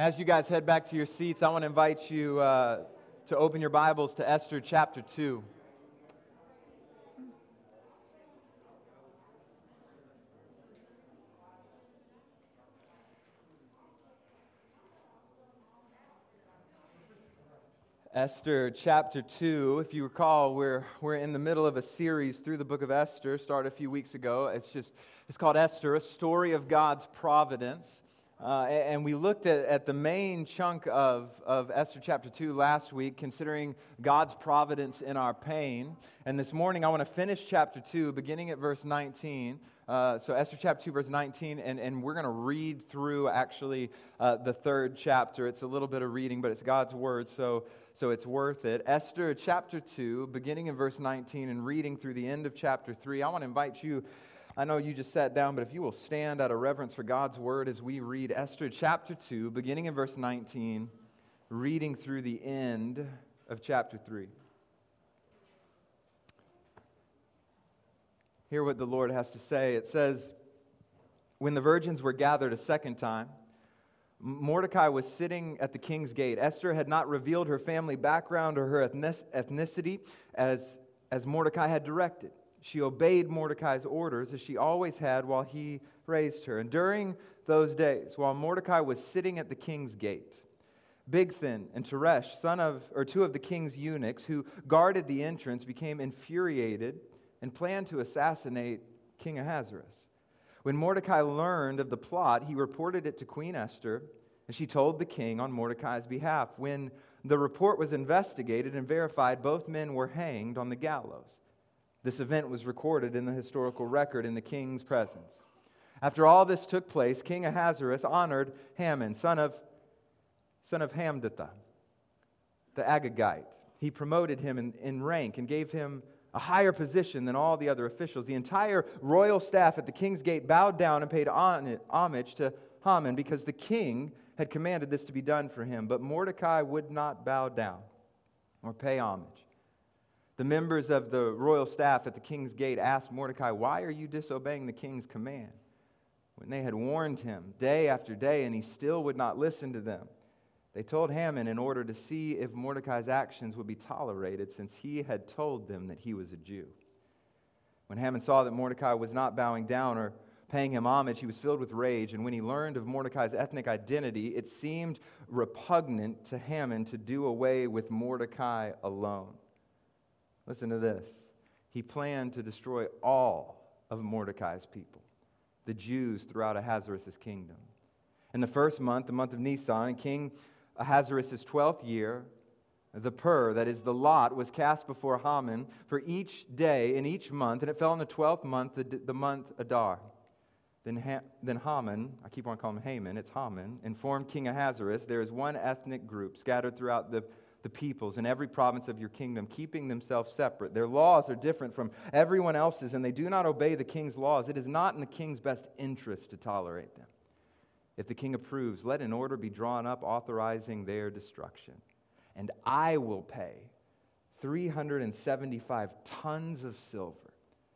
As you guys head back to your seats, I want to invite you uh, to open your Bibles to Esther chapter 2. Esther chapter 2. If you recall, we're, we're in the middle of a series through the book of Esther, started a few weeks ago. It's just, it's called Esther, a story of God's providence. Uh, and we looked at, at the main chunk of, of Esther chapter 2 last week, considering God's providence in our pain. And this morning, I want to finish chapter 2, beginning at verse 19. Uh, so, Esther chapter 2, verse 19, and, and we're going to read through actually uh, the third chapter. It's a little bit of reading, but it's God's word, so, so it's worth it. Esther chapter 2, beginning in verse 19 and reading through the end of chapter 3. I want to invite you I know you just sat down, but if you will stand out of reverence for God's word as we read Esther chapter 2, beginning in verse 19, reading through the end of chapter 3. Hear what the Lord has to say. It says, When the virgins were gathered a second time, Mordecai was sitting at the king's gate. Esther had not revealed her family background or her ethnicity as, as Mordecai had directed. She obeyed Mordecai's orders as she always had while he raised her. And during those days, while Mordecai was sitting at the king's gate, Bigthan and Teresh, son of, or two of the king's eunuchs who guarded the entrance, became infuriated and planned to assassinate King Ahasuerus. When Mordecai learned of the plot, he reported it to Queen Esther, and she told the king on Mordecai's behalf. When the report was investigated and verified, both men were hanged on the gallows. This event was recorded in the historical record in the king's presence. After all this took place, King Ahasuerus honored Haman, son of, son of Hamdatha, the Agagite. He promoted him in, in rank and gave him a higher position than all the other officials. The entire royal staff at the king's gate bowed down and paid homage to Haman because the king had commanded this to be done for him. But Mordecai would not bow down or pay homage. The members of the royal staff at the king's gate asked Mordecai, Why are you disobeying the king's command? When they had warned him day after day, and he still would not listen to them, they told Haman in order to see if Mordecai's actions would be tolerated, since he had told them that he was a Jew. When Haman saw that Mordecai was not bowing down or paying him homage, he was filled with rage. And when he learned of Mordecai's ethnic identity, it seemed repugnant to Haman to do away with Mordecai alone. Listen to this. He planned to destroy all of Mordecai's people, the Jews throughout Ahasuerus' kingdom. In the first month, the month of Nisan, King Ahasuerus' 12th year, the pur, that is the lot, was cast before Haman for each day in each month, and it fell in the 12th month, the, the month Adar. Then, ha- then Haman, I keep on calling him Haman, it's Haman, informed King Ahasuerus there is one ethnic group scattered throughout the the peoples in every province of your kingdom, keeping themselves separate. Their laws are different from everyone else's, and they do not obey the king's laws. It is not in the king's best interest to tolerate them. If the king approves, let an order be drawn up authorizing their destruction. And I will pay 375 tons of silver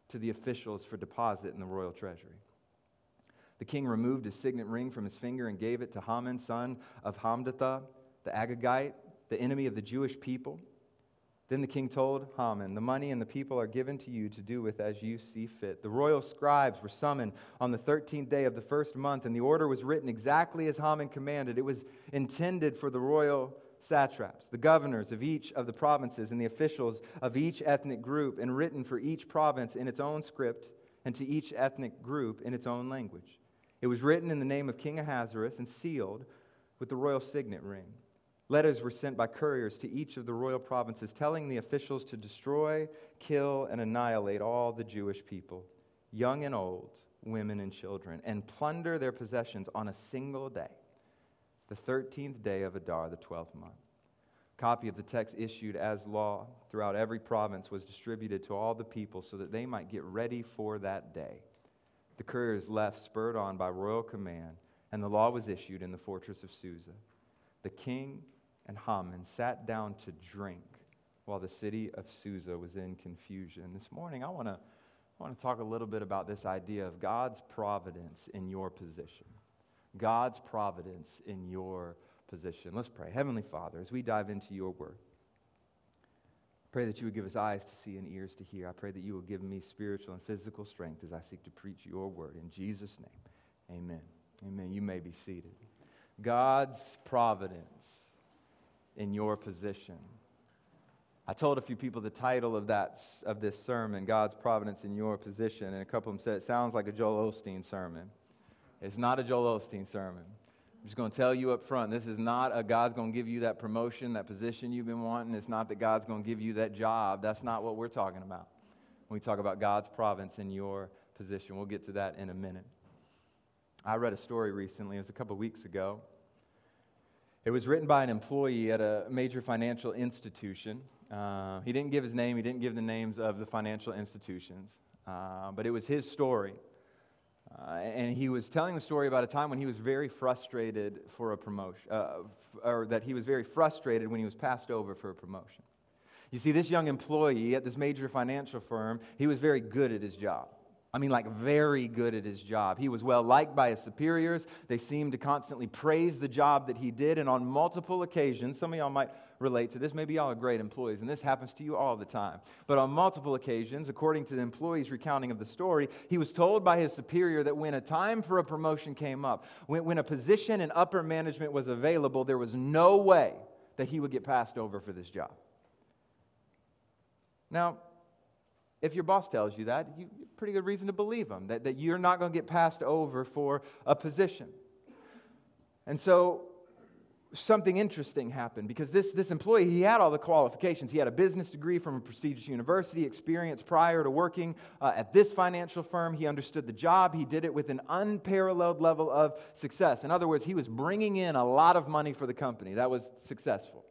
to the officials for deposit in the royal treasury. The king removed his signet ring from his finger and gave it to Haman, son of Hamdatha, the Agagite the enemy of the Jewish people. Then the king told Haman, The money and the people are given to you to do with as you see fit. The royal scribes were summoned on the 13th day of the first month, and the order was written exactly as Haman commanded. It was intended for the royal satraps, the governors of each of the provinces, and the officials of each ethnic group, and written for each province in its own script, and to each ethnic group in its own language. It was written in the name of King Ahasuerus and sealed with the royal signet ring. Letters were sent by couriers to each of the royal provinces telling the officials to destroy, kill, and annihilate all the Jewish people, young and old, women and children, and plunder their possessions on a single day, the 13th day of Adar, the 12th month. Copy of the text issued as law throughout every province was distributed to all the people so that they might get ready for that day. The couriers left, spurred on by royal command, and the law was issued in the fortress of Susa. The king and Haman sat down to drink while the city of Susa was in confusion. This morning, I want to I want to talk a little bit about this idea of God's providence in your position. God's providence in your position. Let's pray. Heavenly Father, as we dive into your word, pray that you would give us eyes to see and ears to hear. I pray that you will give me spiritual and physical strength as I seek to preach your word. In Jesus' name, amen. Amen. You may be seated. God's providence in your position. I told a few people the title of, that, of this sermon, God's Providence in Your Position, and a couple of them said it sounds like a Joel Osteen sermon. It's not a Joel Osteen sermon. I'm just going to tell you up front this is not a God's going to give you that promotion, that position you've been wanting. It's not that God's going to give you that job. That's not what we're talking about when we talk about God's providence in your position. We'll get to that in a minute. I read a story recently, it was a couple of weeks ago. It was written by an employee at a major financial institution. Uh, he didn't give his name, he didn't give the names of the financial institutions, uh, but it was his story. Uh, and he was telling the story about a time when he was very frustrated for a promotion, uh, or that he was very frustrated when he was passed over for a promotion. You see, this young employee at this major financial firm, he was very good at his job. I mean, like very good at his job. He was well liked by his superiors. They seemed to constantly praise the job that he did. And on multiple occasions, some of y'all might relate to this. Maybe y'all are great employees, and this happens to you all the time. But on multiple occasions, according to the employee's recounting of the story, he was told by his superior that when a time for a promotion came up, when, when a position in upper management was available, there was no way that he would get passed over for this job. Now, if your boss tells you that, you pretty good reason to believe them, that, that you're not going to get passed over for a position. And so something interesting happened because this, this employee, he had all the qualifications. He had a business degree from a prestigious university, experience prior to working uh, at this financial firm. He understood the job. He did it with an unparalleled level of success. In other words, he was bringing in a lot of money for the company. That was successful.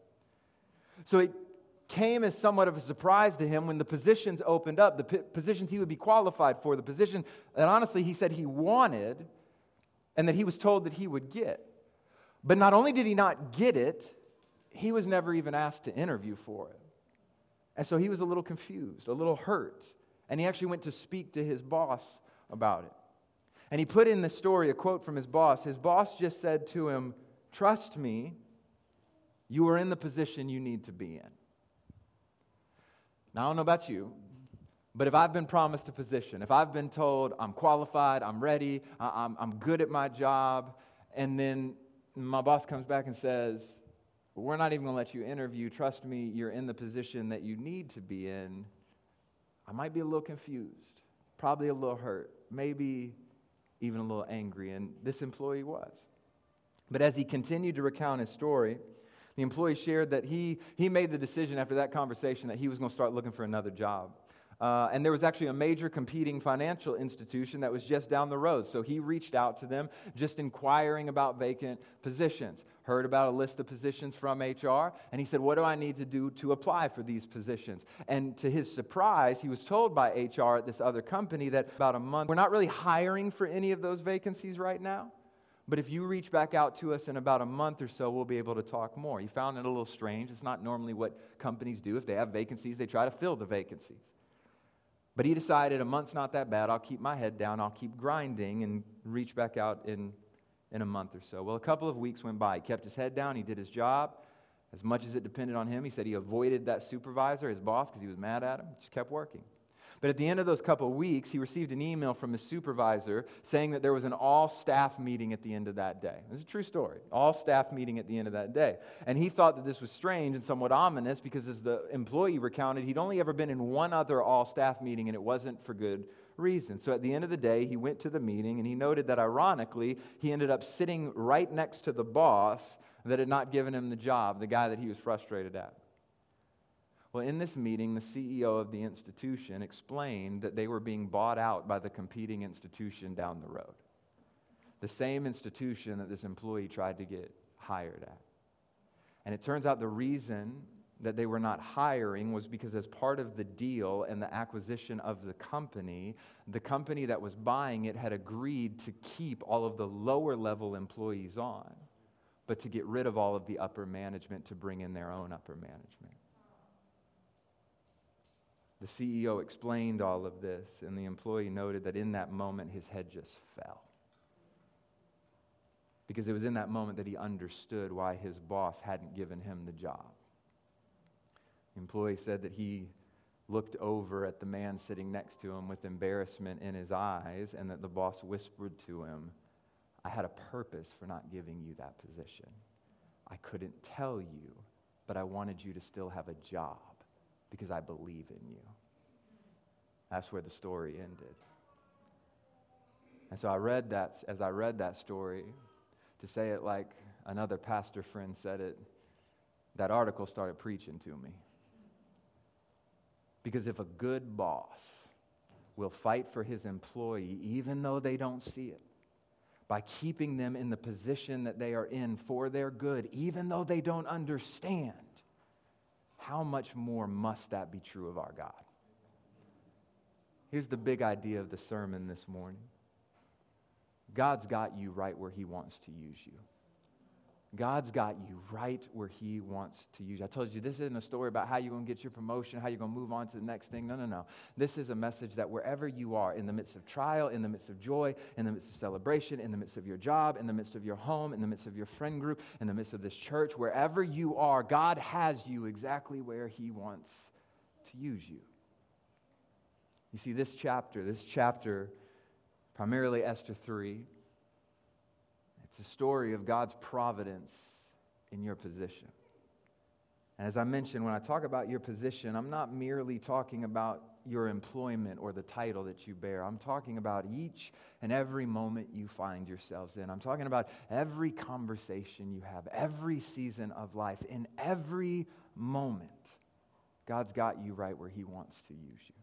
So it came as somewhat of a surprise to him when the positions opened up, the p- positions he would be qualified for, the position that honestly he said he wanted and that he was told that he would get. But not only did he not get it, he was never even asked to interview for it. And so he was a little confused, a little hurt. And he actually went to speak to his boss about it. And he put in the story a quote from his boss. His boss just said to him, Trust me, you are in the position you need to be in. Now, I don't know about you, but if I've been promised a position, if I've been told I'm qualified, I'm ready, I'm, I'm good at my job, and then my boss comes back and says, We're not even going to let you interview. Trust me, you're in the position that you need to be in. I might be a little confused, probably a little hurt, maybe even a little angry. And this employee was. But as he continued to recount his story, the employee shared that he, he made the decision after that conversation that he was going to start looking for another job. Uh, and there was actually a major competing financial institution that was just down the road. So he reached out to them, just inquiring about vacant positions. Heard about a list of positions from HR, and he said, What do I need to do to apply for these positions? And to his surprise, he was told by HR at this other company that about a month, we're not really hiring for any of those vacancies right now. But if you reach back out to us in about a month or so, we'll be able to talk more. He found it a little strange. It's not normally what companies do. If they have vacancies, they try to fill the vacancies. But he decided a month's not that bad. I'll keep my head down. I'll keep grinding and reach back out in, in a month or so. Well, a couple of weeks went by. He kept his head down. He did his job as much as it depended on him. He said he avoided that supervisor, his boss, because he was mad at him. Just kept working. But at the end of those couple of weeks, he received an email from his supervisor saying that there was an all staff meeting at the end of that day. It's a true story. All staff meeting at the end of that day. And he thought that this was strange and somewhat ominous because, as the employee recounted, he'd only ever been in one other all staff meeting and it wasn't for good reason. So at the end of the day, he went to the meeting and he noted that ironically, he ended up sitting right next to the boss that had not given him the job, the guy that he was frustrated at. Well, in this meeting, the CEO of the institution explained that they were being bought out by the competing institution down the road. The same institution that this employee tried to get hired at. And it turns out the reason that they were not hiring was because, as part of the deal and the acquisition of the company, the company that was buying it had agreed to keep all of the lower level employees on, but to get rid of all of the upper management to bring in their own upper management. The CEO explained all of this, and the employee noted that in that moment his head just fell. because it was in that moment that he understood why his boss hadn't given him the job. The employee said that he looked over at the man sitting next to him with embarrassment in his eyes, and that the boss whispered to him, I had a purpose for not giving you that position. I couldn't tell you, but I wanted you to still have a job because I believe in you. That's where the story ended. And so I read that, as I read that story, to say it like another pastor friend said it, that article started preaching to me. Because if a good boss will fight for his employee, even though they don't see it, by keeping them in the position that they are in for their good, even though they don't understand, how much more must that be true of our God? Here's the big idea of the sermon this morning God's got you right where He wants to use you. God's got you right where He wants to use you. I told you this isn't a story about how you're going to get your promotion, how you're going to move on to the next thing. No, no, no. This is a message that wherever you are, in the midst of trial, in the midst of joy, in the midst of celebration, in the midst of your job, in the midst of your home, in the midst of your friend group, in the midst of this church, wherever you are, God has you exactly where He wants to use you. You see, this chapter, this chapter, primarily Esther 3, it's a story of God's providence in your position. And as I mentioned, when I talk about your position, I'm not merely talking about your employment or the title that you bear. I'm talking about each and every moment you find yourselves in. I'm talking about every conversation you have, every season of life. In every moment, God's got you right where He wants to use you.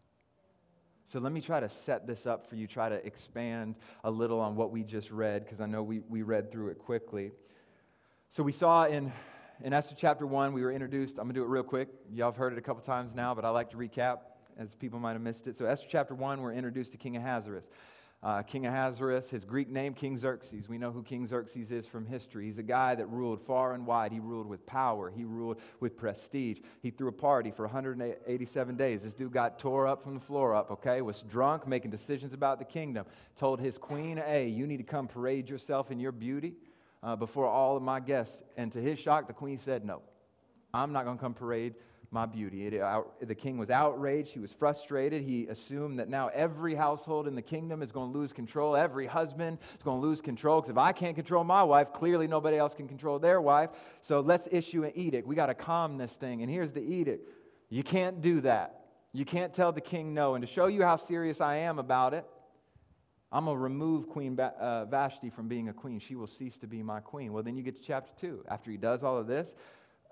So let me try to set this up for you, try to expand a little on what we just read, because I know we, we read through it quickly. So we saw in, in Esther chapter 1, we were introduced. I'm going to do it real quick. Y'all have heard it a couple times now, but I like to recap as people might have missed it. So, Esther chapter 1, we're introduced to King Ahasuerus uh, King Ahasuerus, his Greek name, King Xerxes. We know who King Xerxes is from history. He's a guy that ruled far and wide. He ruled with power, he ruled with prestige. He threw a party for 187 days. This dude got tore up from the floor up, okay? Was drunk, making decisions about the kingdom. Told his queen, hey, you need to come parade yourself in your beauty uh, before all of my guests. And to his shock, the queen said, no. I'm not going to come parade my beauty. Out, the king was outraged. He was frustrated. He assumed that now every household in the kingdom is going to lose control. Every husband is going to lose control because if I can't control my wife, clearly nobody else can control their wife. So let's issue an edict. We got to calm this thing. And here's the edict you can't do that. You can't tell the king no. And to show you how serious I am about it, I'm going to remove Queen uh, Vashti from being a queen. She will cease to be my queen. Well, then you get to chapter 2. After he does all of this,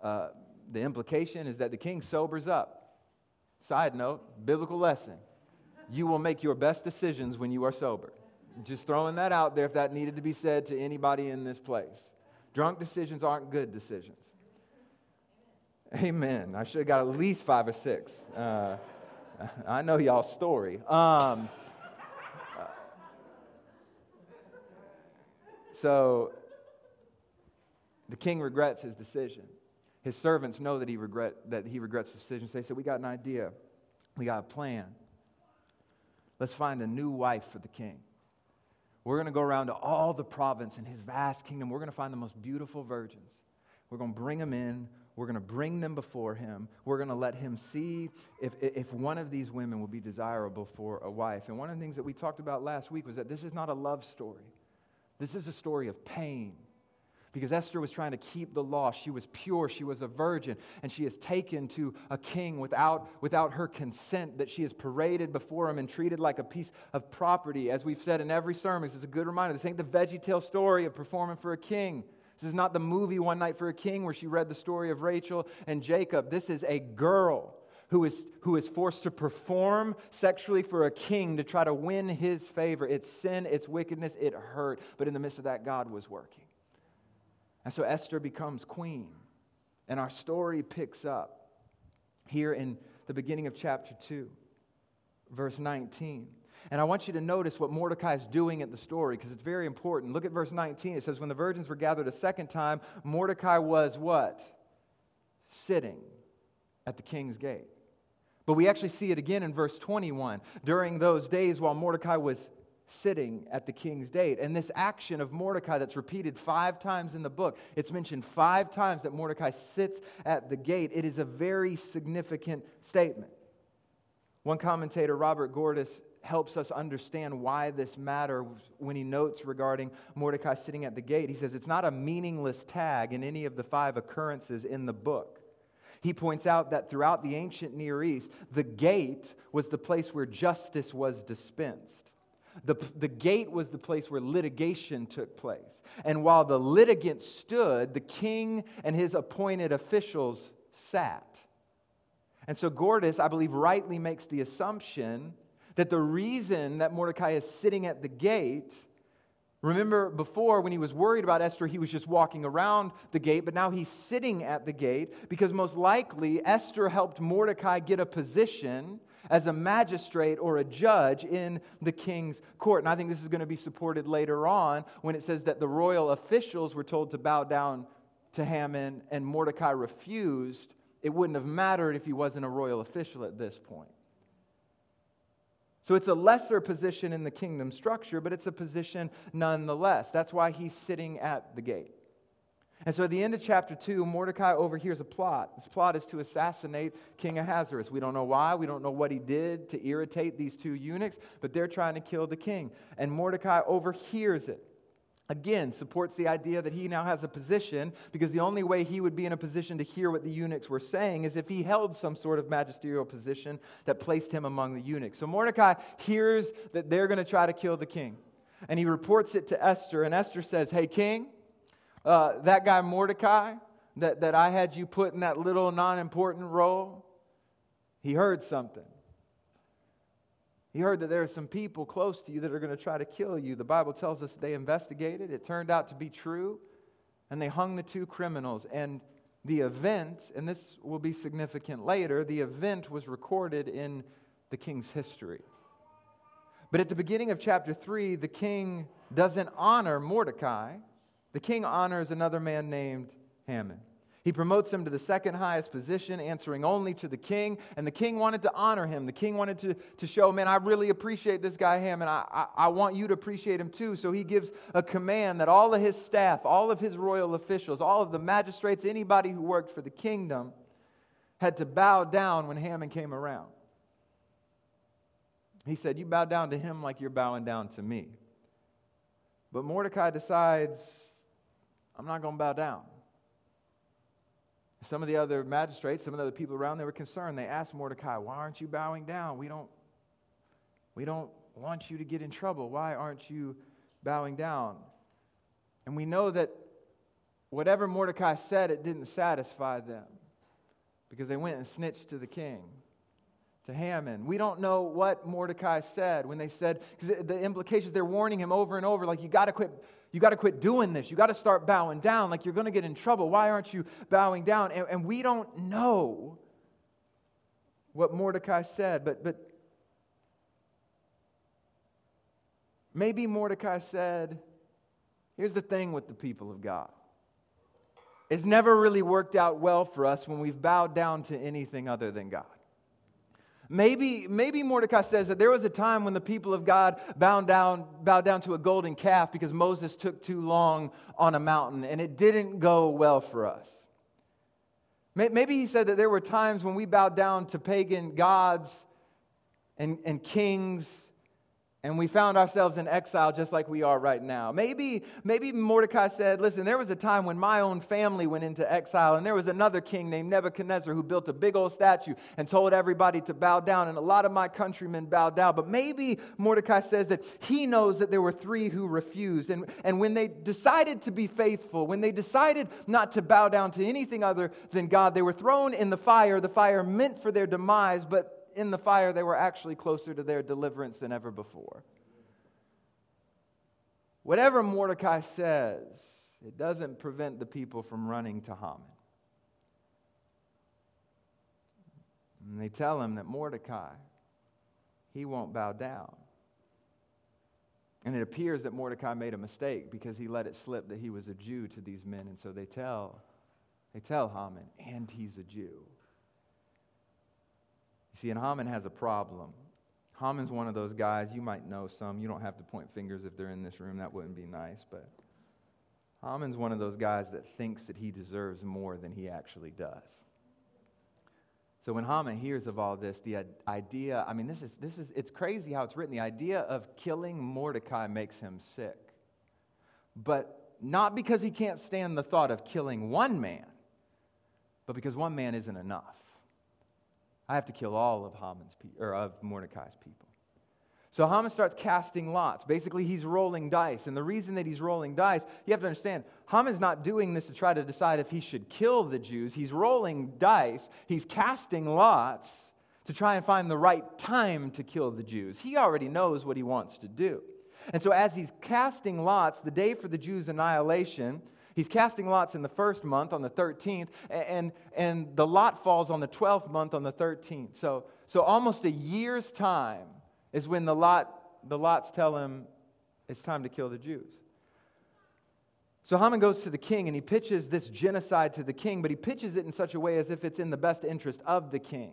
uh, the implication is that the king sobers up. Side note, biblical lesson. You will make your best decisions when you are sober. Just throwing that out there if that needed to be said to anybody in this place. Drunk decisions aren't good decisions. Amen. I should have got at least five or six. Uh, I know y'all's story. Um, so the king regrets his decision. His servants know that he, regret, that he regrets the decision. They said, We got an idea. We got a plan. Let's find a new wife for the king. We're going to go around to all the province in his vast kingdom. We're going to find the most beautiful virgins. We're going to bring them in. We're going to bring them before him. We're going to let him see if, if one of these women will be desirable for a wife. And one of the things that we talked about last week was that this is not a love story, this is a story of pain because Esther was trying to keep the law. She was pure, she was a virgin, and she is taken to a king without, without her consent, that she is paraded before him and treated like a piece of property. As we've said in every sermon, this is a good reminder. This ain't the veggie tale story of performing for a king. This is not the movie One Night for a King where she read the story of Rachel and Jacob. This is a girl who is, who is forced to perform sexually for a king to try to win his favor. It's sin, it's wickedness, it hurt. But in the midst of that, God was working. And so Esther becomes queen. And our story picks up here in the beginning of chapter 2, verse 19. And I want you to notice what Mordecai is doing at the story because it's very important. Look at verse 19. It says, When the virgins were gathered a second time, Mordecai was what? Sitting at the king's gate. But we actually see it again in verse 21. During those days while Mordecai was sitting at the king's gate. And this action of Mordecai that's repeated five times in the book, it's mentioned five times that Mordecai sits at the gate. It is a very significant statement. One commentator, Robert Gordis, helps us understand why this matters when he notes regarding Mordecai sitting at the gate. He says it's not a meaningless tag in any of the five occurrences in the book. He points out that throughout the ancient Near East, the gate was the place where justice was dispensed. The, the gate was the place where litigation took place. And while the litigant stood, the king and his appointed officials sat. And so Gordis, I believe, rightly makes the assumption that the reason that Mordecai is sitting at the gate Remember before when he was worried about Esther, he was just walking around the gate, but now he's sitting at the gate because most likely Esther helped Mordecai get a position as a magistrate or a judge in the king's court. And I think this is going to be supported later on when it says that the royal officials were told to bow down to Haman and Mordecai refused. It wouldn't have mattered if he wasn't a royal official at this point. So it's a lesser position in the kingdom structure, but it's a position nonetheless. That's why he's sitting at the gate. And so at the end of chapter 2, Mordecai overhears a plot. This plot is to assassinate King Ahasuerus. We don't know why, we don't know what he did to irritate these two eunuchs, but they're trying to kill the king. And Mordecai overhears it. Again, supports the idea that he now has a position because the only way he would be in a position to hear what the eunuchs were saying is if he held some sort of magisterial position that placed him among the eunuchs. So Mordecai hears that they're going to try to kill the king. And he reports it to Esther, and Esther says, Hey, king, uh, that guy Mordecai that, that I had you put in that little non important role, he heard something. He heard that there are some people close to you that are going to try to kill you. The Bible tells us they investigated. It turned out to be true. And they hung the two criminals. And the event, and this will be significant later, the event was recorded in the king's history. But at the beginning of chapter 3, the king doesn't honor Mordecai. The king honors another man named Haman. He promotes him to the second highest position, answering only to the king. And the king wanted to honor him. The king wanted to, to show, man, I really appreciate this guy, Haman. I, I, I want you to appreciate him too. So he gives a command that all of his staff, all of his royal officials, all of the magistrates, anybody who worked for the kingdom, had to bow down when Haman came around. He said, You bow down to him like you're bowing down to me. But Mordecai decides, I'm not going to bow down. Some of the other magistrates, some of the other people around, they were concerned. They asked Mordecai, Why aren't you bowing down? We don't, we don't want you to get in trouble. Why aren't you bowing down? And we know that whatever Mordecai said, it didn't satisfy them because they went and snitched to the king, to Haman. We don't know what Mordecai said when they said, because the implications, they're warning him over and over, like, you got to quit you got to quit doing this. You got to start bowing down. Like you're going to get in trouble. Why aren't you bowing down? And, and we don't know what Mordecai said, but, but maybe Mordecai said, here's the thing with the people of God. It's never really worked out well for us when we've bowed down to anything other than God. Maybe, maybe Mordecai says that there was a time when the people of God bowed down, bowed down to a golden calf because Moses took too long on a mountain and it didn't go well for us. Maybe he said that there were times when we bowed down to pagan gods and, and kings and we found ourselves in exile just like we are right now. Maybe, maybe Mordecai said, Listen, there was a time when my own family went into exile, and there was another king named Nebuchadnezzar who built a big old statue and told everybody to bow down, and a lot of my countrymen bowed down. But maybe Mordecai says that he knows that there were three who refused. And, and when they decided to be faithful, when they decided not to bow down to anything other than God, they were thrown in the fire. The fire meant for their demise, but in the fire, they were actually closer to their deliverance than ever before. Whatever Mordecai says, it doesn't prevent the people from running to Haman. And they tell him that Mordecai, he won't bow down. And it appears that Mordecai made a mistake because he let it slip that he was a Jew to these men. And so they tell, they tell Haman, and he's a Jew. You see, and Haman has a problem. Haman's one of those guys. You might know some. You don't have to point fingers if they're in this room. That wouldn't be nice. But Haman's one of those guys that thinks that he deserves more than he actually does. So when Haman hears of all this, the idea, I mean, this is, this is, it's crazy how it's written. The idea of killing Mordecai makes him sick. But not because he can't stand the thought of killing one man, but because one man isn't enough. I have to kill all of Haman's pe- or of Mordecai's people. So Haman starts casting lots. Basically, he's rolling dice. And the reason that he's rolling dice, you have to understand, Haman's not doing this to try to decide if he should kill the Jews. He's rolling dice, he's casting lots to try and find the right time to kill the Jews. He already knows what he wants to do. And so, as he's casting lots, the day for the Jews' annihilation, He's casting lots in the first month on the 13th, and, and the lot falls on the 12th month on the 13th. So, so almost a year's time is when the, lot, the lots tell him it's time to kill the Jews. So Haman goes to the king and he pitches this genocide to the king, but he pitches it in such a way as if it's in the best interest of the king.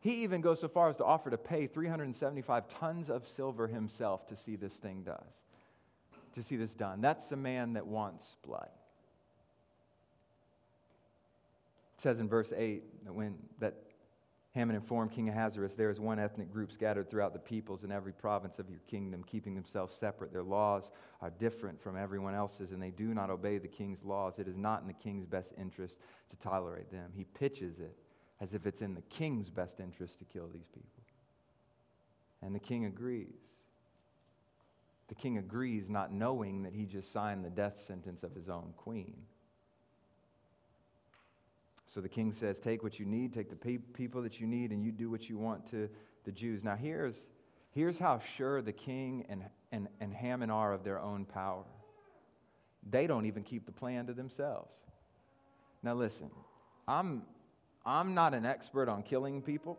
He even goes so far as to offer to pay 375 tons of silver himself to see this thing does to see this done. That's the man that wants blood. It says in verse 8 that when that Haman informed King Ahasuerus, there is one ethnic group scattered throughout the peoples in every province of your kingdom, keeping themselves separate. Their laws are different from everyone else's, and they do not obey the king's laws. It is not in the king's best interest to tolerate them. He pitches it as if it's in the king's best interest to kill these people. And the king agrees. The king agrees, not knowing that he just signed the death sentence of his own queen. So the king says, Take what you need, take the pe- people that you need, and you do what you want to the Jews. Now, here's, here's how sure the king and, and, and Haman are of their own power they don't even keep the plan to themselves. Now, listen, I'm, I'm not an expert on killing people,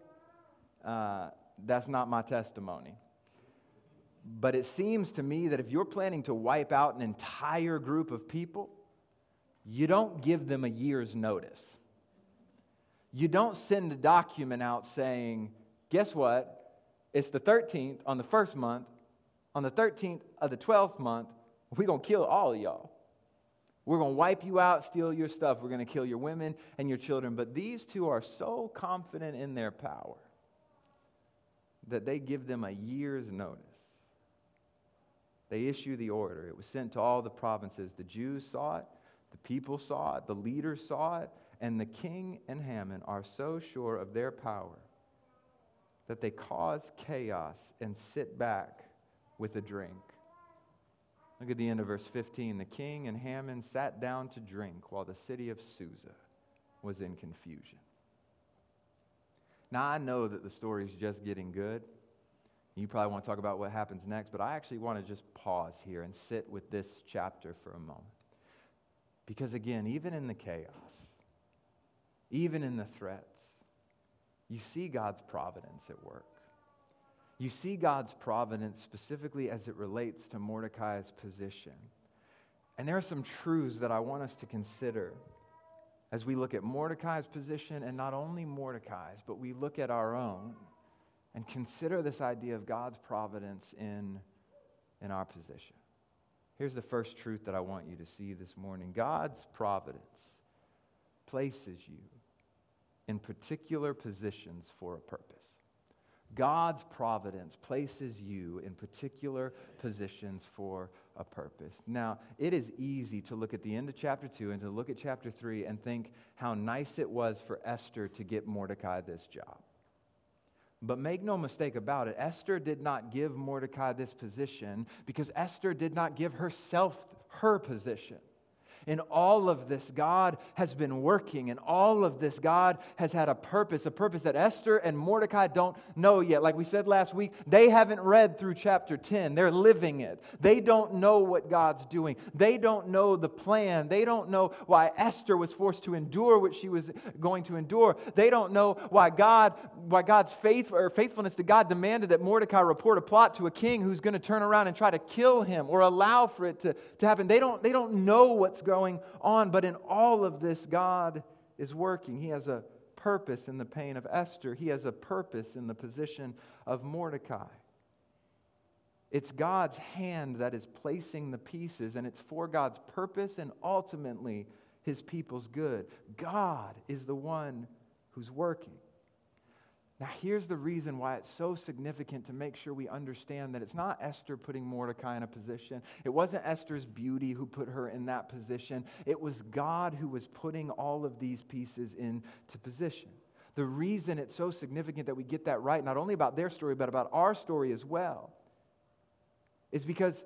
uh, that's not my testimony. But it seems to me that if you're planning to wipe out an entire group of people, you don't give them a year's notice. You don't send a document out saying, guess what? It's the 13th on the first month. On the 13th of the 12th month, we're going to kill all of y'all. We're going to wipe you out, steal your stuff. We're going to kill your women and your children. But these two are so confident in their power that they give them a year's notice. They issue the order. It was sent to all the provinces. The Jews saw it, the people saw it, the leaders saw it, and the king and Haman are so sure of their power that they cause chaos and sit back with a drink. Look at the end of verse 15. The king and Haman sat down to drink while the city of Susa was in confusion. Now, I know that the story is just getting good. You probably want to talk about what happens next, but I actually want to just pause here and sit with this chapter for a moment. Because again, even in the chaos, even in the threats, you see God's providence at work. You see God's providence specifically as it relates to Mordecai's position. And there are some truths that I want us to consider as we look at Mordecai's position, and not only Mordecai's, but we look at our own and consider this idea of God's providence in, in our position. Here's the first truth that I want you to see this morning God's providence places you in particular positions for a purpose. God's providence places you in particular positions for a purpose. Now, it is easy to look at the end of chapter 2 and to look at chapter 3 and think how nice it was for Esther to get Mordecai this job. But make no mistake about it, Esther did not give Mordecai this position because Esther did not give herself her position. In all of this, God has been working. In all of this, God has had a purpose, a purpose that Esther and Mordecai don't know yet. Like we said last week, they haven't read through chapter 10. They're living it. They don't know what God's doing. They don't know the plan. They don't know why Esther was forced to endure what she was going to endure. They don't know why God, why God's faith or faithfulness to God demanded that Mordecai report a plot to a king who's going to turn around and try to kill him or allow for it to, to happen. They don't, they don't know what's going going on. But in all of this, God is working. He has a purpose in the pain of Esther, he has a purpose in the position of Mordecai. It's God's hand that is placing the pieces, and it's for God's purpose and ultimately his people's good. God is the one who's working. Now, here's the reason why it's so significant to make sure we understand that it's not Esther putting Mordecai in a position. It wasn't Esther's beauty who put her in that position. It was God who was putting all of these pieces into position. The reason it's so significant that we get that right, not only about their story, but about our story as well, is because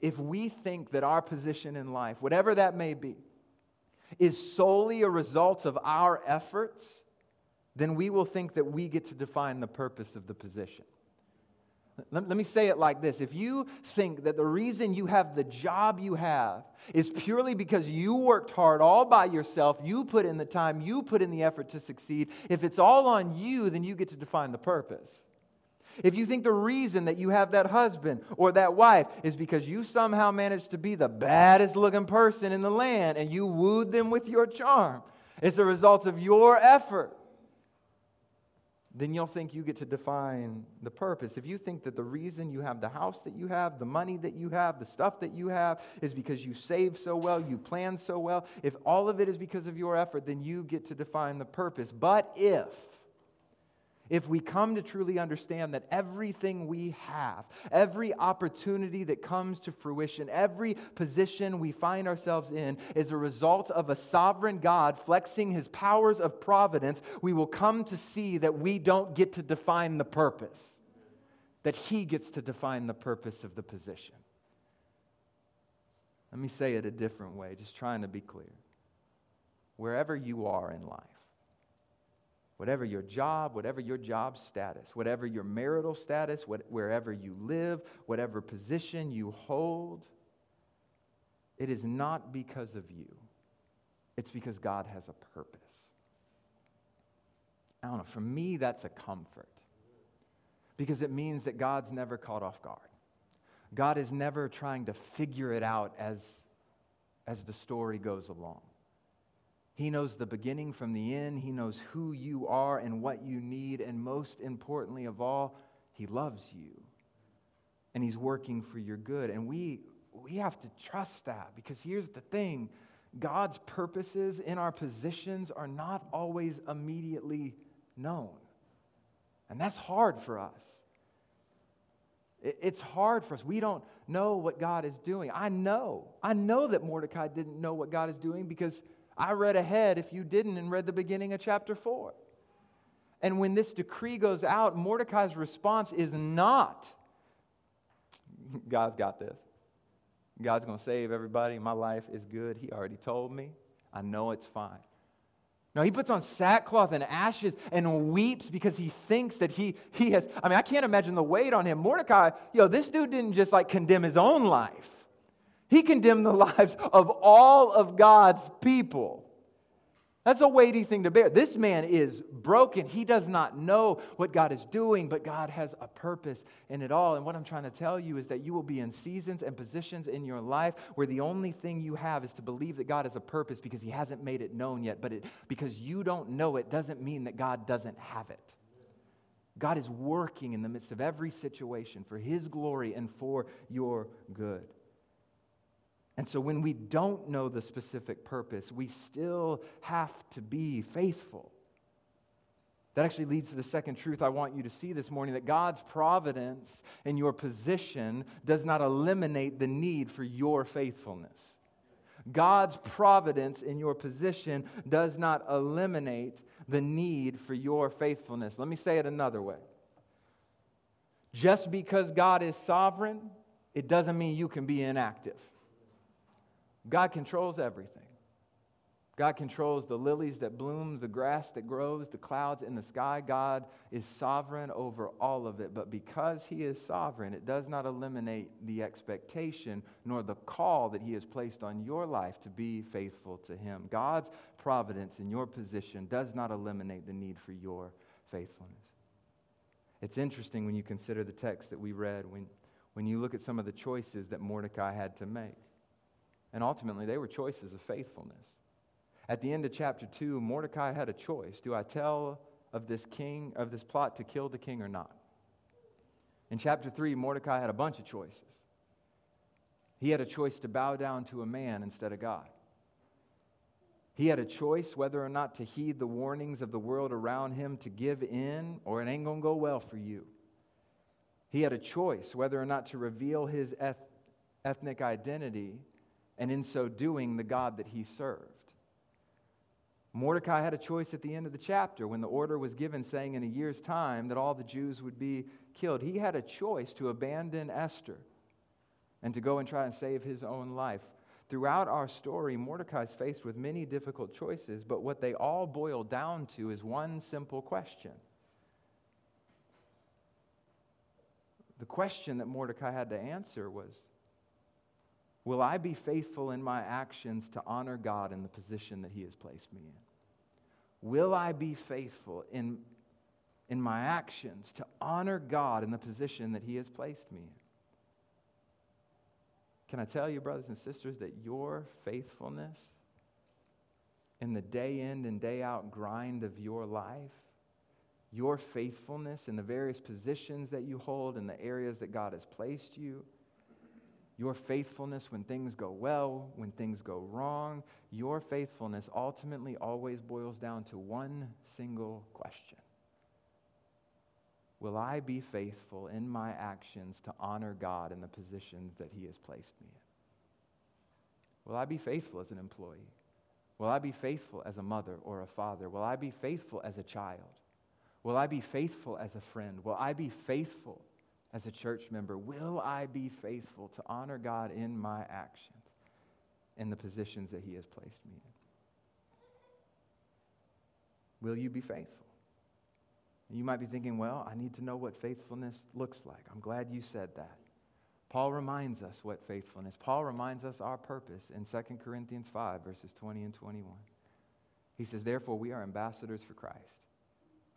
if we think that our position in life, whatever that may be, is solely a result of our efforts, then we will think that we get to define the purpose of the position. Let, me say it like this. If you think that the reason you have the job you have is purely because you worked hard all by yourself, you put in the time, you put in the effort to succeed, if it's all on you, then you get to define the purpose. If you think the reason that you have that husband or that wife is because you somehow managed to be the baddest looking person in the land and you wooed them with your charm, it's a result of your effort then you'll think you get to define the purpose. If you think that the reason you have the house that you have, the money that you have, the stuff that you have is because you save so well, you plan so well, if all of it is because of your effort, then you get to define the purpose. But if if we come to truly understand that everything we have, every opportunity that comes to fruition, every position we find ourselves in is a result of a sovereign God flexing his powers of providence, we will come to see that we don't get to define the purpose, that he gets to define the purpose of the position. Let me say it a different way, just trying to be clear. Wherever you are in life, whatever your job, whatever your job status, whatever your marital status, what, wherever you live, whatever position you hold, it is not because of you. It's because God has a purpose. I don't know, for me, that's a comfort because it means that God's never caught off guard. God is never trying to figure it out as, as the story goes along. He knows the beginning from the end. He knows who you are and what you need. And most importantly of all, He loves you. And He's working for your good. And we, we have to trust that because here's the thing God's purposes in our positions are not always immediately known. And that's hard for us. It's hard for us. We don't know what God is doing. I know. I know that Mordecai didn't know what God is doing because I read ahead if you didn't and read the beginning of chapter 4. And when this decree goes out, Mordecai's response is not, God's got this. God's going to save everybody. My life is good. He already told me. I know it's fine. No, he puts on sackcloth and ashes and weeps because he thinks that he, he has. I mean, I can't imagine the weight on him. Mordecai, yo, this dude didn't just like condemn his own life. He condemned the lives of all of God's people. That's a weighty thing to bear. This man is broken. He does not know what God is doing, but God has a purpose in it all. And what I'm trying to tell you is that you will be in seasons and positions in your life where the only thing you have is to believe that God has a purpose because he hasn't made it known yet. But it, because you don't know it doesn't mean that God doesn't have it. God is working in the midst of every situation for his glory and for your good. And so when we don't know the specific purpose, we still have to be faithful. That actually leads to the second truth I want you to see this morning that God's providence in your position does not eliminate the need for your faithfulness. God's providence in your position does not eliminate the need for your faithfulness. Let me say it another way. Just because God is sovereign, it doesn't mean you can be inactive. God controls everything. God controls the lilies that bloom, the grass that grows, the clouds in the sky. God is sovereign over all of it. But because He is sovereign, it does not eliminate the expectation nor the call that He has placed on your life to be faithful to Him. God's providence in your position does not eliminate the need for your faithfulness. It's interesting when you consider the text that we read, when, when you look at some of the choices that Mordecai had to make. And ultimately, they were choices of faithfulness. At the end of chapter 2, Mordecai had a choice. Do I tell of this king, of this plot to kill the king or not? In chapter 3, Mordecai had a bunch of choices. He had a choice to bow down to a man instead of God. He had a choice whether or not to heed the warnings of the world around him to give in, or it ain't going to go well for you. He had a choice whether or not to reveal his eth- ethnic identity, and in so doing, the God that he served. Mordecai had a choice at the end of the chapter when the order was given saying in a year's time that all the Jews would be killed. He had a choice to abandon Esther and to go and try and save his own life. Throughout our story, Mordecai is faced with many difficult choices, but what they all boil down to is one simple question. The question that Mordecai had to answer was Will I be faithful in my actions to honor God in the position that He has placed me in? Will I be faithful in, in my actions to honor God in the position that He has placed me in? Can I tell you, brothers and sisters, that your faithfulness in the day in and day out grind of your life, your faithfulness in the various positions that you hold in the areas that God has placed you, your faithfulness when things go well, when things go wrong, your faithfulness ultimately always boils down to one single question Will I be faithful in my actions to honor God in the positions that He has placed me in? Will I be faithful as an employee? Will I be faithful as a mother or a father? Will I be faithful as a child? Will I be faithful as a friend? Will I be faithful as a church member? Will I be faithful to honor God in my actions in the positions that He has placed me in? Will you be faithful? You might be thinking, well, I need to know what faithfulness looks like. I'm glad you said that. Paul reminds us what faithfulness. Paul reminds us our purpose in 2 Corinthians 5, verses 20 and 21. He says, Therefore, we are ambassadors for Christ.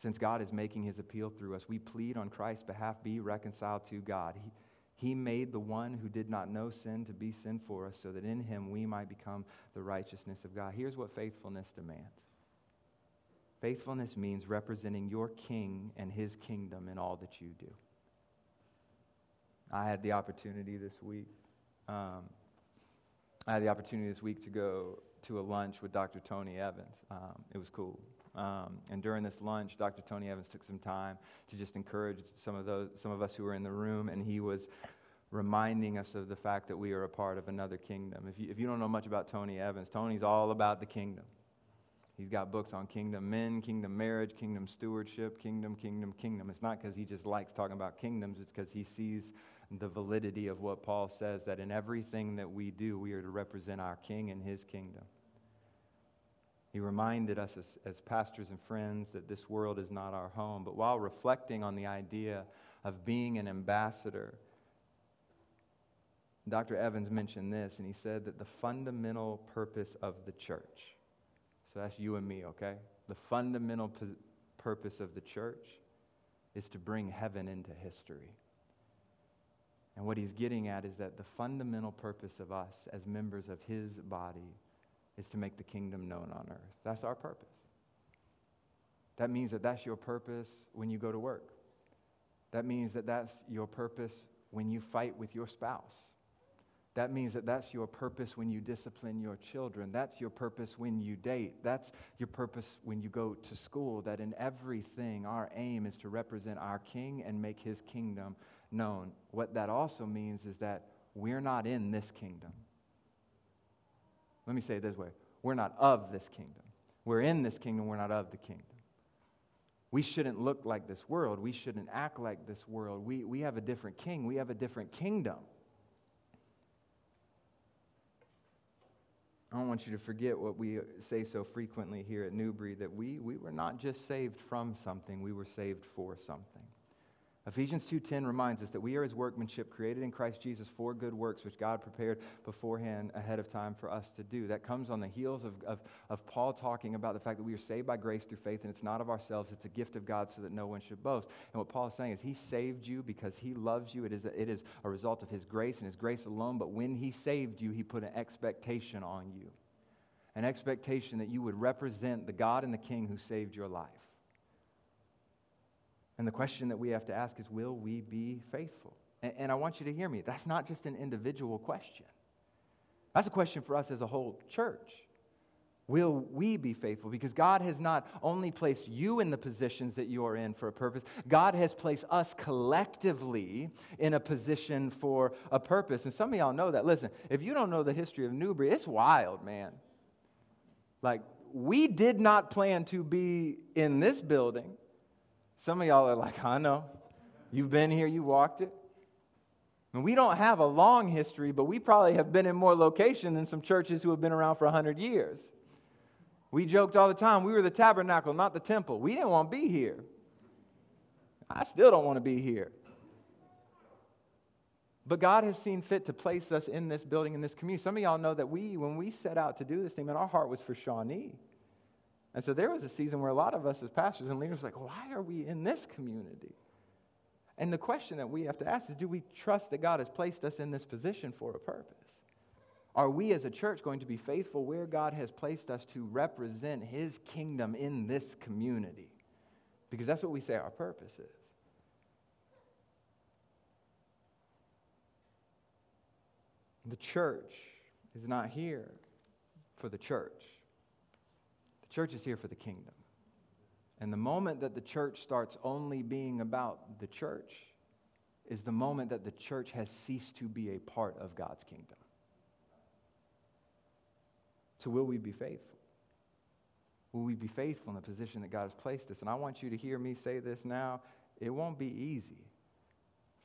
Since God is making his appeal through us, we plead on Christ's behalf be reconciled to God. He, he made the one who did not know sin to be sin for us, so that in him we might become the righteousness of God. Here's what faithfulness demands Faithfulness means representing your king and his kingdom in all that you do. I had the opportunity this week. Um, I had the opportunity this week to go to a lunch with Dr. Tony Evans. Um, it was cool. Um, and during this lunch, Dr. Tony Evans took some time to just encourage some of those, some of us who were in the room, and he was reminding us of the fact that we are a part of another kingdom. If you, if you don't know much about Tony Evans, Tony's all about the kingdom. He's got books on kingdom men, kingdom marriage, kingdom stewardship, kingdom, kingdom, kingdom. It's not because he just likes talking about kingdoms, it's because he sees the validity of what Paul says that in everything that we do, we are to represent our king and his kingdom. He reminded us as, as pastors and friends that this world is not our home. But while reflecting on the idea of being an ambassador, Dr. Evans mentioned this, and he said that the fundamental purpose of the church so that's you and me, okay? The fundamental p- purpose of the church is to bring heaven into history. And what he's getting at is that the fundamental purpose of us as members of his body is to make the kingdom known on earth. That's our purpose. That means that that's your purpose when you go to work. That means that that's your purpose when you fight with your spouse. That means that that's your purpose when you discipline your children. That's your purpose when you date. That's your purpose when you go to school. That in everything, our aim is to represent our King and make his kingdom known. What that also means is that we're not in this kingdom. Let me say it this way we're not of this kingdom. We're in this kingdom, we're not of the kingdom. We shouldn't look like this world. We shouldn't act like this world. We, we have a different king, we have a different kingdom. I don't want you to forget what we say so frequently here at Newbury that we, we were not just saved from something, we were saved for something. Ephesians 2:10 reminds us that we are his workmanship created in Christ Jesus for good works which God prepared beforehand ahead of time for us to do. That comes on the heels of, of, of Paul talking about the fact that we are saved by grace through faith and it's not of ourselves, it's a gift of God so that no one should boast. And what Paul is saying is he saved you because he loves you. It is a, it is a result of his grace and his grace alone, but when he saved you, he put an expectation on you. an expectation that you would represent the God and the King who saved your life. And the question that we have to ask is will we be faithful? And, and I want you to hear me. That's not just an individual question, that's a question for us as a whole church. Will we be faithful? Because God has not only placed you in the positions that you are in for a purpose, God has placed us collectively in a position for a purpose. And some of y'all know that. Listen, if you don't know the history of Newbury, it's wild, man. Like, we did not plan to be in this building. Some of y'all are like, I know. You've been here, you walked it. And we don't have a long history, but we probably have been in more location than some churches who have been around for 100 years. We joked all the time, we were the tabernacle, not the temple. We didn't want to be here. I still don't want to be here. But God has seen fit to place us in this building, in this community. Some of y'all know that we, when we set out to do this thing, man, our heart was for Shawnee. And so there was a season where a lot of us as pastors and leaders were like, why are we in this community? And the question that we have to ask is do we trust that God has placed us in this position for a purpose? Are we as a church going to be faithful where God has placed us to represent His kingdom in this community? Because that's what we say our purpose is. The church is not here for the church, church is here for the kingdom. And the moment that the church starts only being about the church is the moment that the church has ceased to be a part of God's kingdom. So, will we be faithful? Will we be faithful in the position that God has placed us? And I want you to hear me say this now. It won't be easy.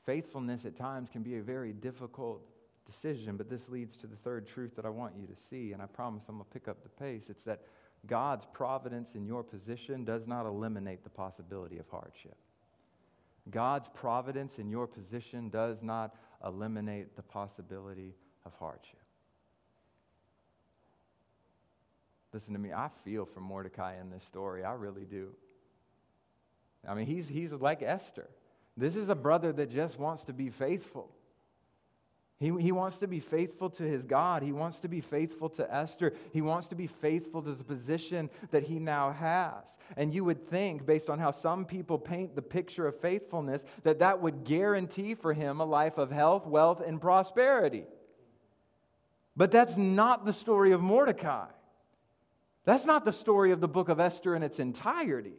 Faithfulness at times can be a very difficult decision, but this leads to the third truth that I want you to see, and I promise I'm going to pick up the pace. It's that God's providence in your position does not eliminate the possibility of hardship. God's providence in your position does not eliminate the possibility of hardship. Listen to me, I feel for Mordecai in this story. I really do. I mean, he's, he's like Esther. This is a brother that just wants to be faithful. He, he wants to be faithful to his God. He wants to be faithful to Esther. He wants to be faithful to the position that he now has. And you would think, based on how some people paint the picture of faithfulness, that that would guarantee for him a life of health, wealth, and prosperity. But that's not the story of Mordecai. That's not the story of the book of Esther in its entirety.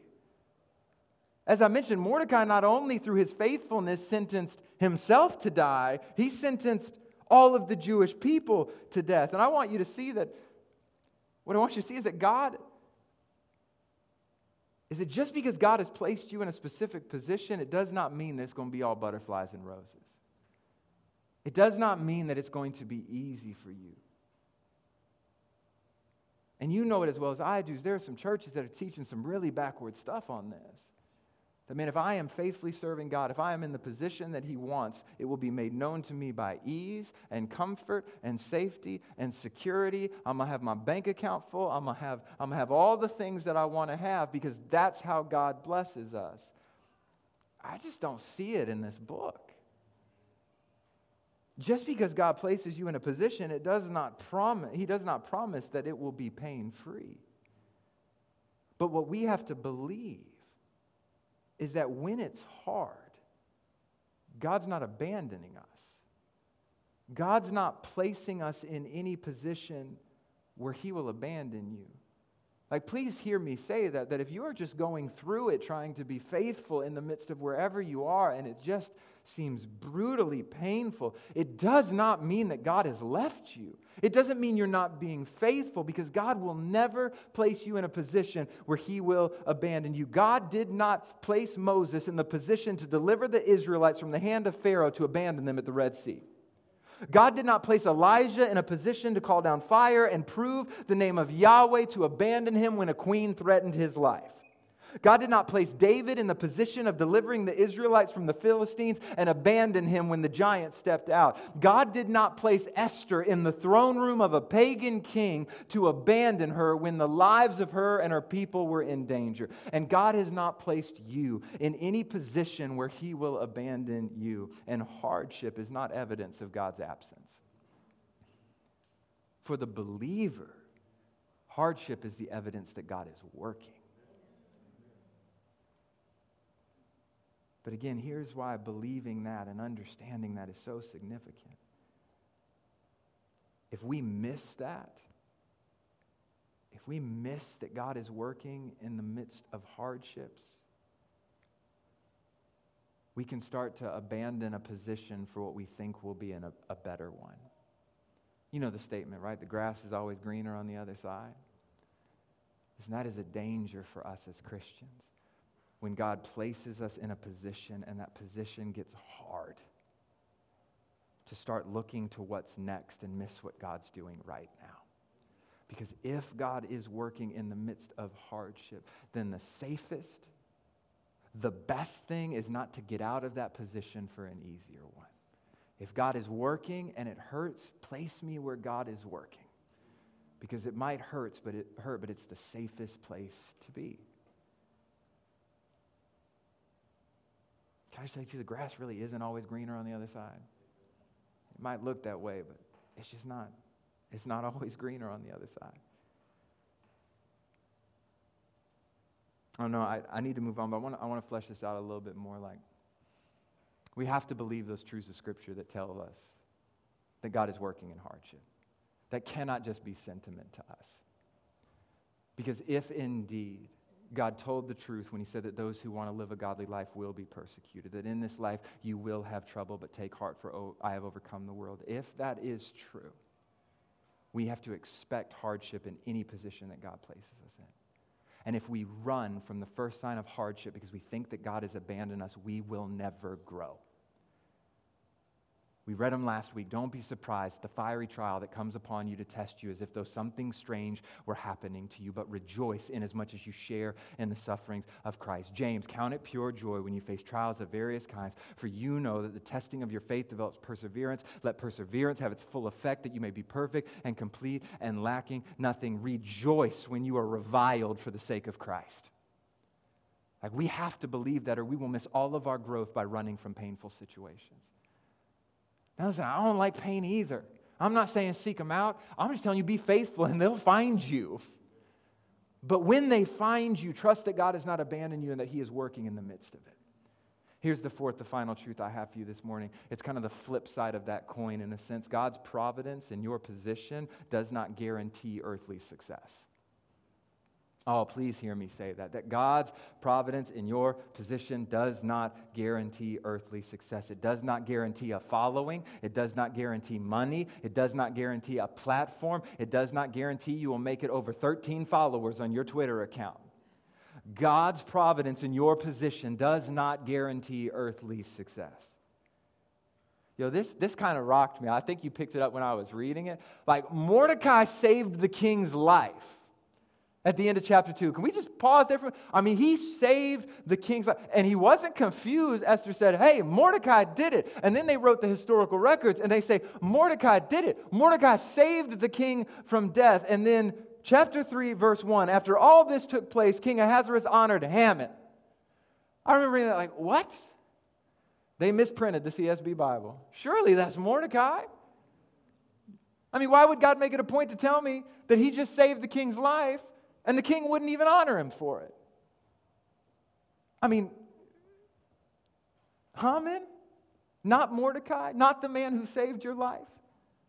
As I mentioned, Mordecai not only through his faithfulness sentenced himself to die, he sentenced all of the Jewish people to death. And I want you to see that, what I want you to see is that God, is that just because God has placed you in a specific position, it does not mean that it's going to be all butterflies and roses. It does not mean that it's going to be easy for you. And you know it as well as I do. There are some churches that are teaching some really backward stuff on this. That, man, if I am faithfully serving God, if I am in the position that He wants, it will be made known to me by ease and comfort and safety and security. I'm going to have my bank account full. I'm going to have, I'm to have all the things that I want to have because that's how God blesses us. I just don't see it in this book. Just because God places you in a position, it does not promise, He does not promise that it will be pain free. But what we have to believe is that when it's hard, God's not abandoning us. God's not placing us in any position where He will abandon you. Like, please hear me say that, that if you are just going through it trying to be faithful in the midst of wherever you are and it just seems brutally painful, it does not mean that God has left you. It doesn't mean you're not being faithful because God will never place you in a position where he will abandon you. God did not place Moses in the position to deliver the Israelites from the hand of Pharaoh to abandon them at the Red Sea. God did not place Elijah in a position to call down fire and prove the name of Yahweh to abandon him when a queen threatened his life. God did not place David in the position of delivering the Israelites from the Philistines and abandon him when the giant stepped out. God did not place Esther in the throne room of a pagan king to abandon her when the lives of her and her people were in danger. And God has not placed you in any position where he will abandon you. And hardship is not evidence of God's absence. For the believer, Hardship is the evidence that God is working. But again, here's why believing that and understanding that is so significant. If we miss that, if we miss that God is working in the midst of hardships, we can start to abandon a position for what we think will be a, a better one. You know the statement, right? The grass is always greener on the other side. And that is a danger for us as Christians when God places us in a position and that position gets hard to start looking to what's next and miss what God's doing right now. Because if God is working in the midst of hardship, then the safest, the best thing is not to get out of that position for an easier one. If God is working and it hurts, place me where God is working. Because it might hurt, but it hurt, but it's the safest place to be. Can I say to you, the grass really isn't always greener on the other side? It might look that way, but it's just not. It's not always greener on the other side. Oh no, I, I need to move on, but I want I want to flesh this out a little bit more. Like, we have to believe those truths of Scripture that tell us that God is working in hardship. That cannot just be sentiment to us. Because if indeed God told the truth when he said that those who want to live a godly life will be persecuted, that in this life you will have trouble, but take heart, for oh, I have overcome the world. If that is true, we have to expect hardship in any position that God places us in. And if we run from the first sign of hardship because we think that God has abandoned us, we will never grow. We read them last week. Don't be surprised at the fiery trial that comes upon you to test you as if though something strange were happening to you, but rejoice in as much as you share in the sufferings of Christ. James, count it pure joy when you face trials of various kinds, for you know that the testing of your faith develops perseverance. Let perseverance have its full effect, that you may be perfect and complete and lacking nothing. Rejoice when you are reviled for the sake of Christ. Like we have to believe that, or we will miss all of our growth by running from painful situations. Now, listen, I don't like pain either. I'm not saying seek them out. I'm just telling you be faithful and they'll find you. But when they find you, trust that God has not abandoned you and that He is working in the midst of it. Here's the fourth, the final truth I have for you this morning. It's kind of the flip side of that coin in a sense. God's providence in your position does not guarantee earthly success. Oh, please hear me say that. That God's providence in your position does not guarantee earthly success. It does not guarantee a following. It does not guarantee money. It does not guarantee a platform. It does not guarantee you will make it over 13 followers on your Twitter account. God's providence in your position does not guarantee earthly success. Yo, this, this kind of rocked me. I think you picked it up when I was reading it. Like, Mordecai saved the king's life at the end of chapter 2. Can we just pause there for I mean, he saved the king's life. And he wasn't confused. Esther said, Hey, Mordecai did it. And then they wrote the historical records and they say, Mordecai did it. Mordecai saved the king from death. And then chapter 3, verse 1, after all this took place, King Ahasuerus honored Haman. I remember reading that, like, what? They misprinted the CSB Bible. Surely that's Mordecai. I mean, why would God make it a point to tell me that he just saved the king's life and the king wouldn't even honor him for it. I mean, Haman, not Mordecai, not the man who saved your life.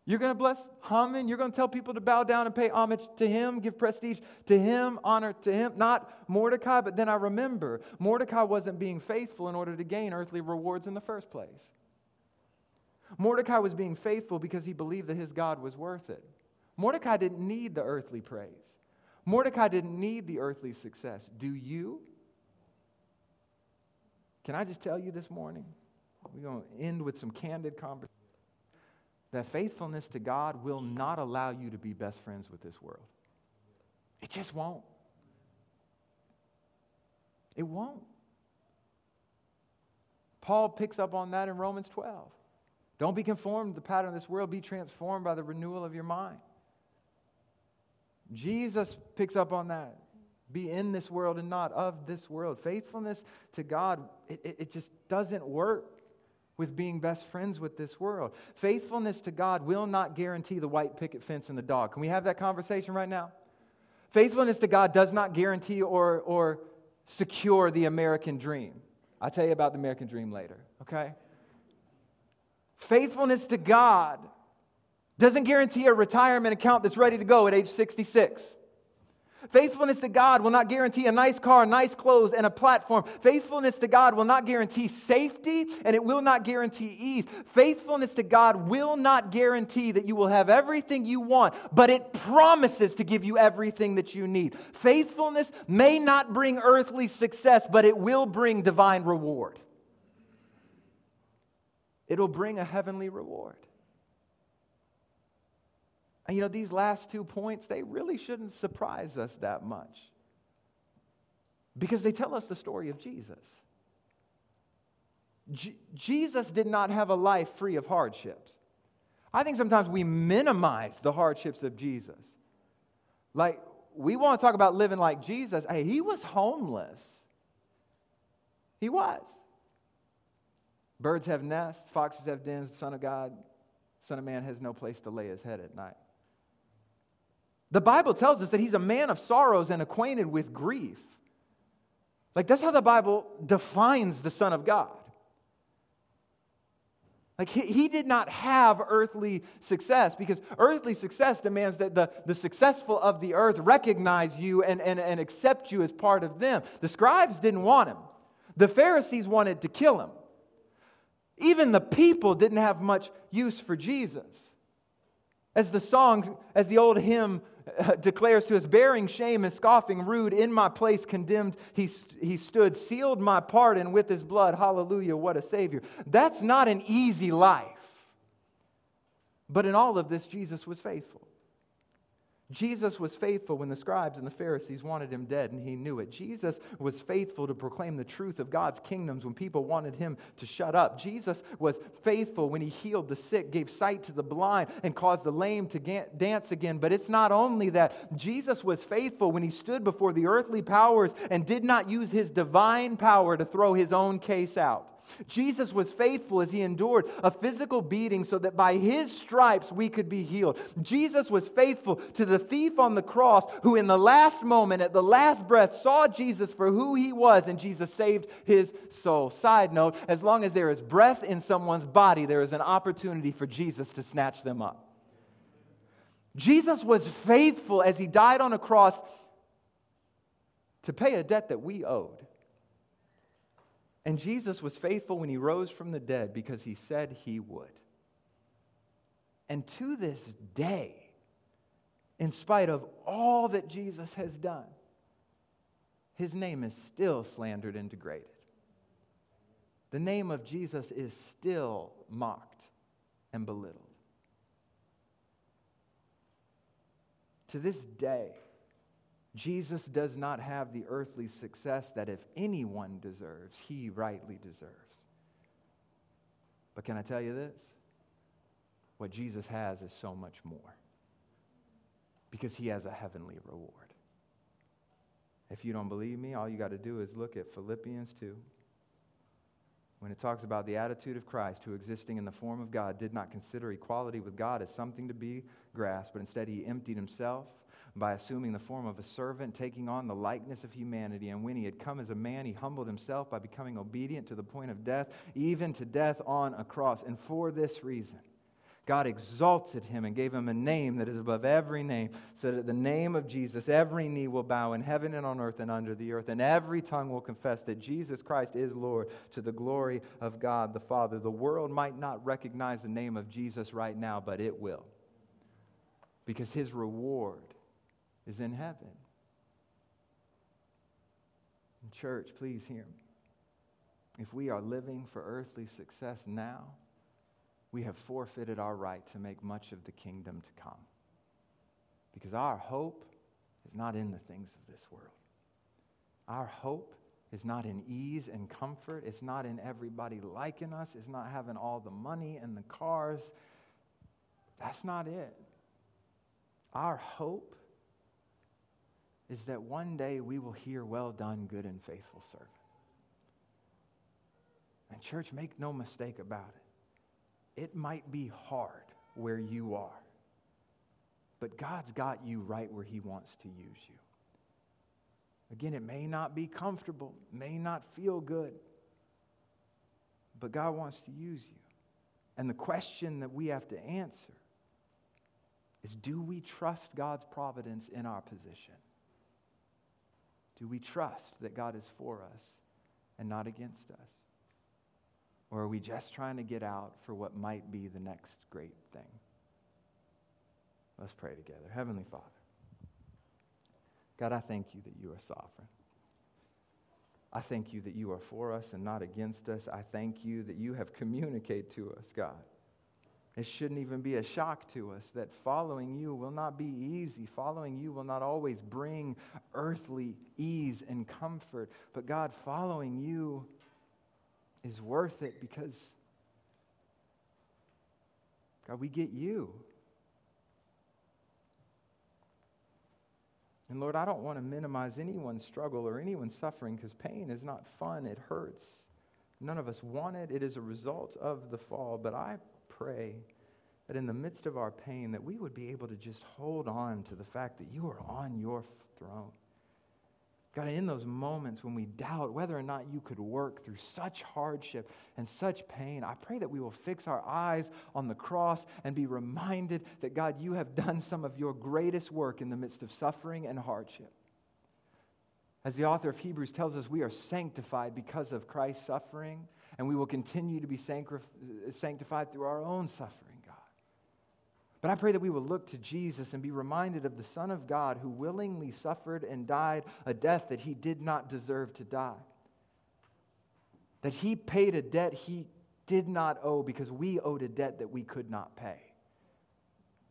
You're going to bless Haman. You're going to tell people to bow down and pay homage to him, give prestige to him, honor to him, not Mordecai. But then I remember Mordecai wasn't being faithful in order to gain earthly rewards in the first place. Mordecai was being faithful because he believed that his God was worth it. Mordecai didn't need the earthly praise. Mordecai didn't need the earthly success. Do you? Can I just tell you this morning? We're going to end with some candid conversation. That faithfulness to God will not allow you to be best friends with this world. It just won't. It won't. Paul picks up on that in Romans 12. Don't be conformed to the pattern of this world, be transformed by the renewal of your mind. Jesus picks up on that. Be in this world and not of this world. Faithfulness to God, it, it, it, just doesn't work with being best friends with this world. Faithfulness to God will not guarantee the white picket fence and the dog. Can we have that conversation right now? Faithfulness to God does not guarantee or, or secure the American dream. I'll tell you about the American dream later, okay? Faithfulness to God doesn't guarantee a retirement account that's ready to go at age 66. Faithfulness to God will not guarantee a nice car, nice clothes, and a platform. Faithfulness to God will not guarantee safety and it will not guarantee ease. Faithfulness to God will not guarantee that you will have everything you want, but it promises to give you everything that you need. Faithfulness may not bring earthly success, but it will bring divine reward. It'll bring a heavenly reward. And you know, these last two points, they really shouldn't surprise us that much because they tell us the story of Jesus. J- Jesus did not have a life free of hardships. I think sometimes we minimize the hardships of Jesus. Like, we want to talk about living like Jesus. Hey, he was homeless. He was. Birds have nests, foxes have dens, the Son of God, Son of Man has no place to lay his head at night. The Bible tells us that he's a man of sorrows and acquainted with grief. Like, that's how the Bible defines the Son of God. Like, he, he did not have earthly success because earthly success demands that the, the successful of the earth recognize you and, and, and accept you as part of them. The scribes didn't want him, the Pharisees wanted to kill him. Even the people didn't have much use for Jesus. As the song, as the old hymn declares to us, bearing shame and scoffing rude, in my place condemned, he, he stood, sealed my pardon with his blood. Hallelujah, what a Savior. That's not an easy life. But in all of this, Jesus was faithful. Jesus was faithful when the scribes and the Pharisees wanted him dead, and he knew it. Jesus was faithful to proclaim the truth of God's kingdoms when people wanted him to shut up. Jesus was faithful when he healed the sick, gave sight to the blind, and caused the lame to dance again. But it's not only that. Jesus was faithful when he stood before the earthly powers and did not use his divine power to throw his own case out. Jesus was faithful as he endured a physical beating so that by his stripes we could be healed. Jesus was faithful to the thief on the cross who, in the last moment, at the last breath, saw Jesus for who he was and Jesus saved his soul. Side note as long as there is breath in someone's body, there is an opportunity for Jesus to snatch them up. Jesus was faithful as he died on a cross to pay a debt that we owed. And Jesus was faithful when he rose from the dead because he said he would. And to this day, in spite of all that Jesus has done, his name is still slandered and degraded. The name of Jesus is still mocked and belittled. To this day, Jesus does not have the earthly success that if anyone deserves, he rightly deserves. But can I tell you this? What Jesus has is so much more because he has a heavenly reward. If you don't believe me, all you got to do is look at Philippians 2. When it talks about the attitude of Christ, who existing in the form of God did not consider equality with God as something to be grasped, but instead he emptied himself by assuming the form of a servant, taking on the likeness of humanity. And when he had come as a man, he humbled himself by becoming obedient to the point of death, even to death on a cross. And for this reason, God exalted him and gave him a name that is above every name, so that the name of Jesus, every knee will bow in heaven and on earth and under the earth, and every tongue will confess that Jesus Christ is Lord to the glory of God the Father. The world might not recognize the name of Jesus right now, but it will, because his reward is in heaven. And church, please hear me. If we are living for earthly success now, we have forfeited our right to make much of the kingdom to come. Because our hope is not in the things of this world. Our hope is not in ease and comfort. It's not in everybody liking us. It's not having all the money and the cars. That's not it. Our hope is that one day we will hear, Well done, good and faithful servant. And, church, make no mistake about it. It might be hard where you are. but God's got you right where He wants to use you. Again, it may not be comfortable, may not feel good, but God wants to use you. And the question that we have to answer is do we trust God's providence in our position? Do we trust that God is for us and not against us? Or are we just trying to get out for what might be the next great thing? Let's pray together. Heavenly Father, God, I thank you that you are sovereign. I thank you that you are for us and not against us. I thank you that you have communicated to us, God. It shouldn't even be a shock to us that following you will not be easy. Following you will not always bring earthly ease and comfort. But God, following you is worth it because, God, we get you. And Lord, I don't want to minimize anyone's struggle or anyone's suffering because pain is not fun. It hurts. None of us want it. It is a result of the fall. But I pray that in the midst of our pain that we would be able to just hold on to the fact that you are on your throne. God, in those moments when we doubt whether or not you could work through such hardship and such pain, I pray that we will fix our eyes on the cross and be reminded that, God, you have done some of your greatest work in the midst of suffering and hardship. As the author of Hebrews tells us, we are sanctified because of Christ's suffering, and we will continue to be sanctified through our own suffering. God. But I pray that we will look to Jesus and be reminded of the Son of God who willingly suffered and died a death that he did not deserve to die. That he paid a debt he did not owe because we owed a debt that we could not pay.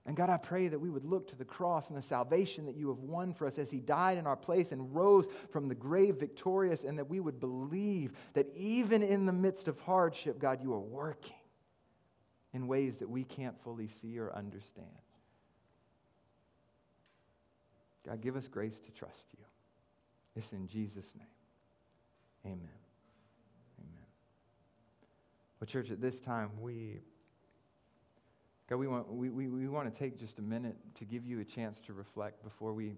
And God, I pray that we would look to the cross and the salvation that you have won for us as he died in our place and rose from the grave victorious, and that we would believe that even in the midst of hardship, God, you are working in ways that we can't fully see or understand. God, give us grace to trust you. It's in Jesus' name. Amen. Amen. Well, church, at this time, we, God, we want, we, we, we want to take just a minute to give you a chance to reflect before we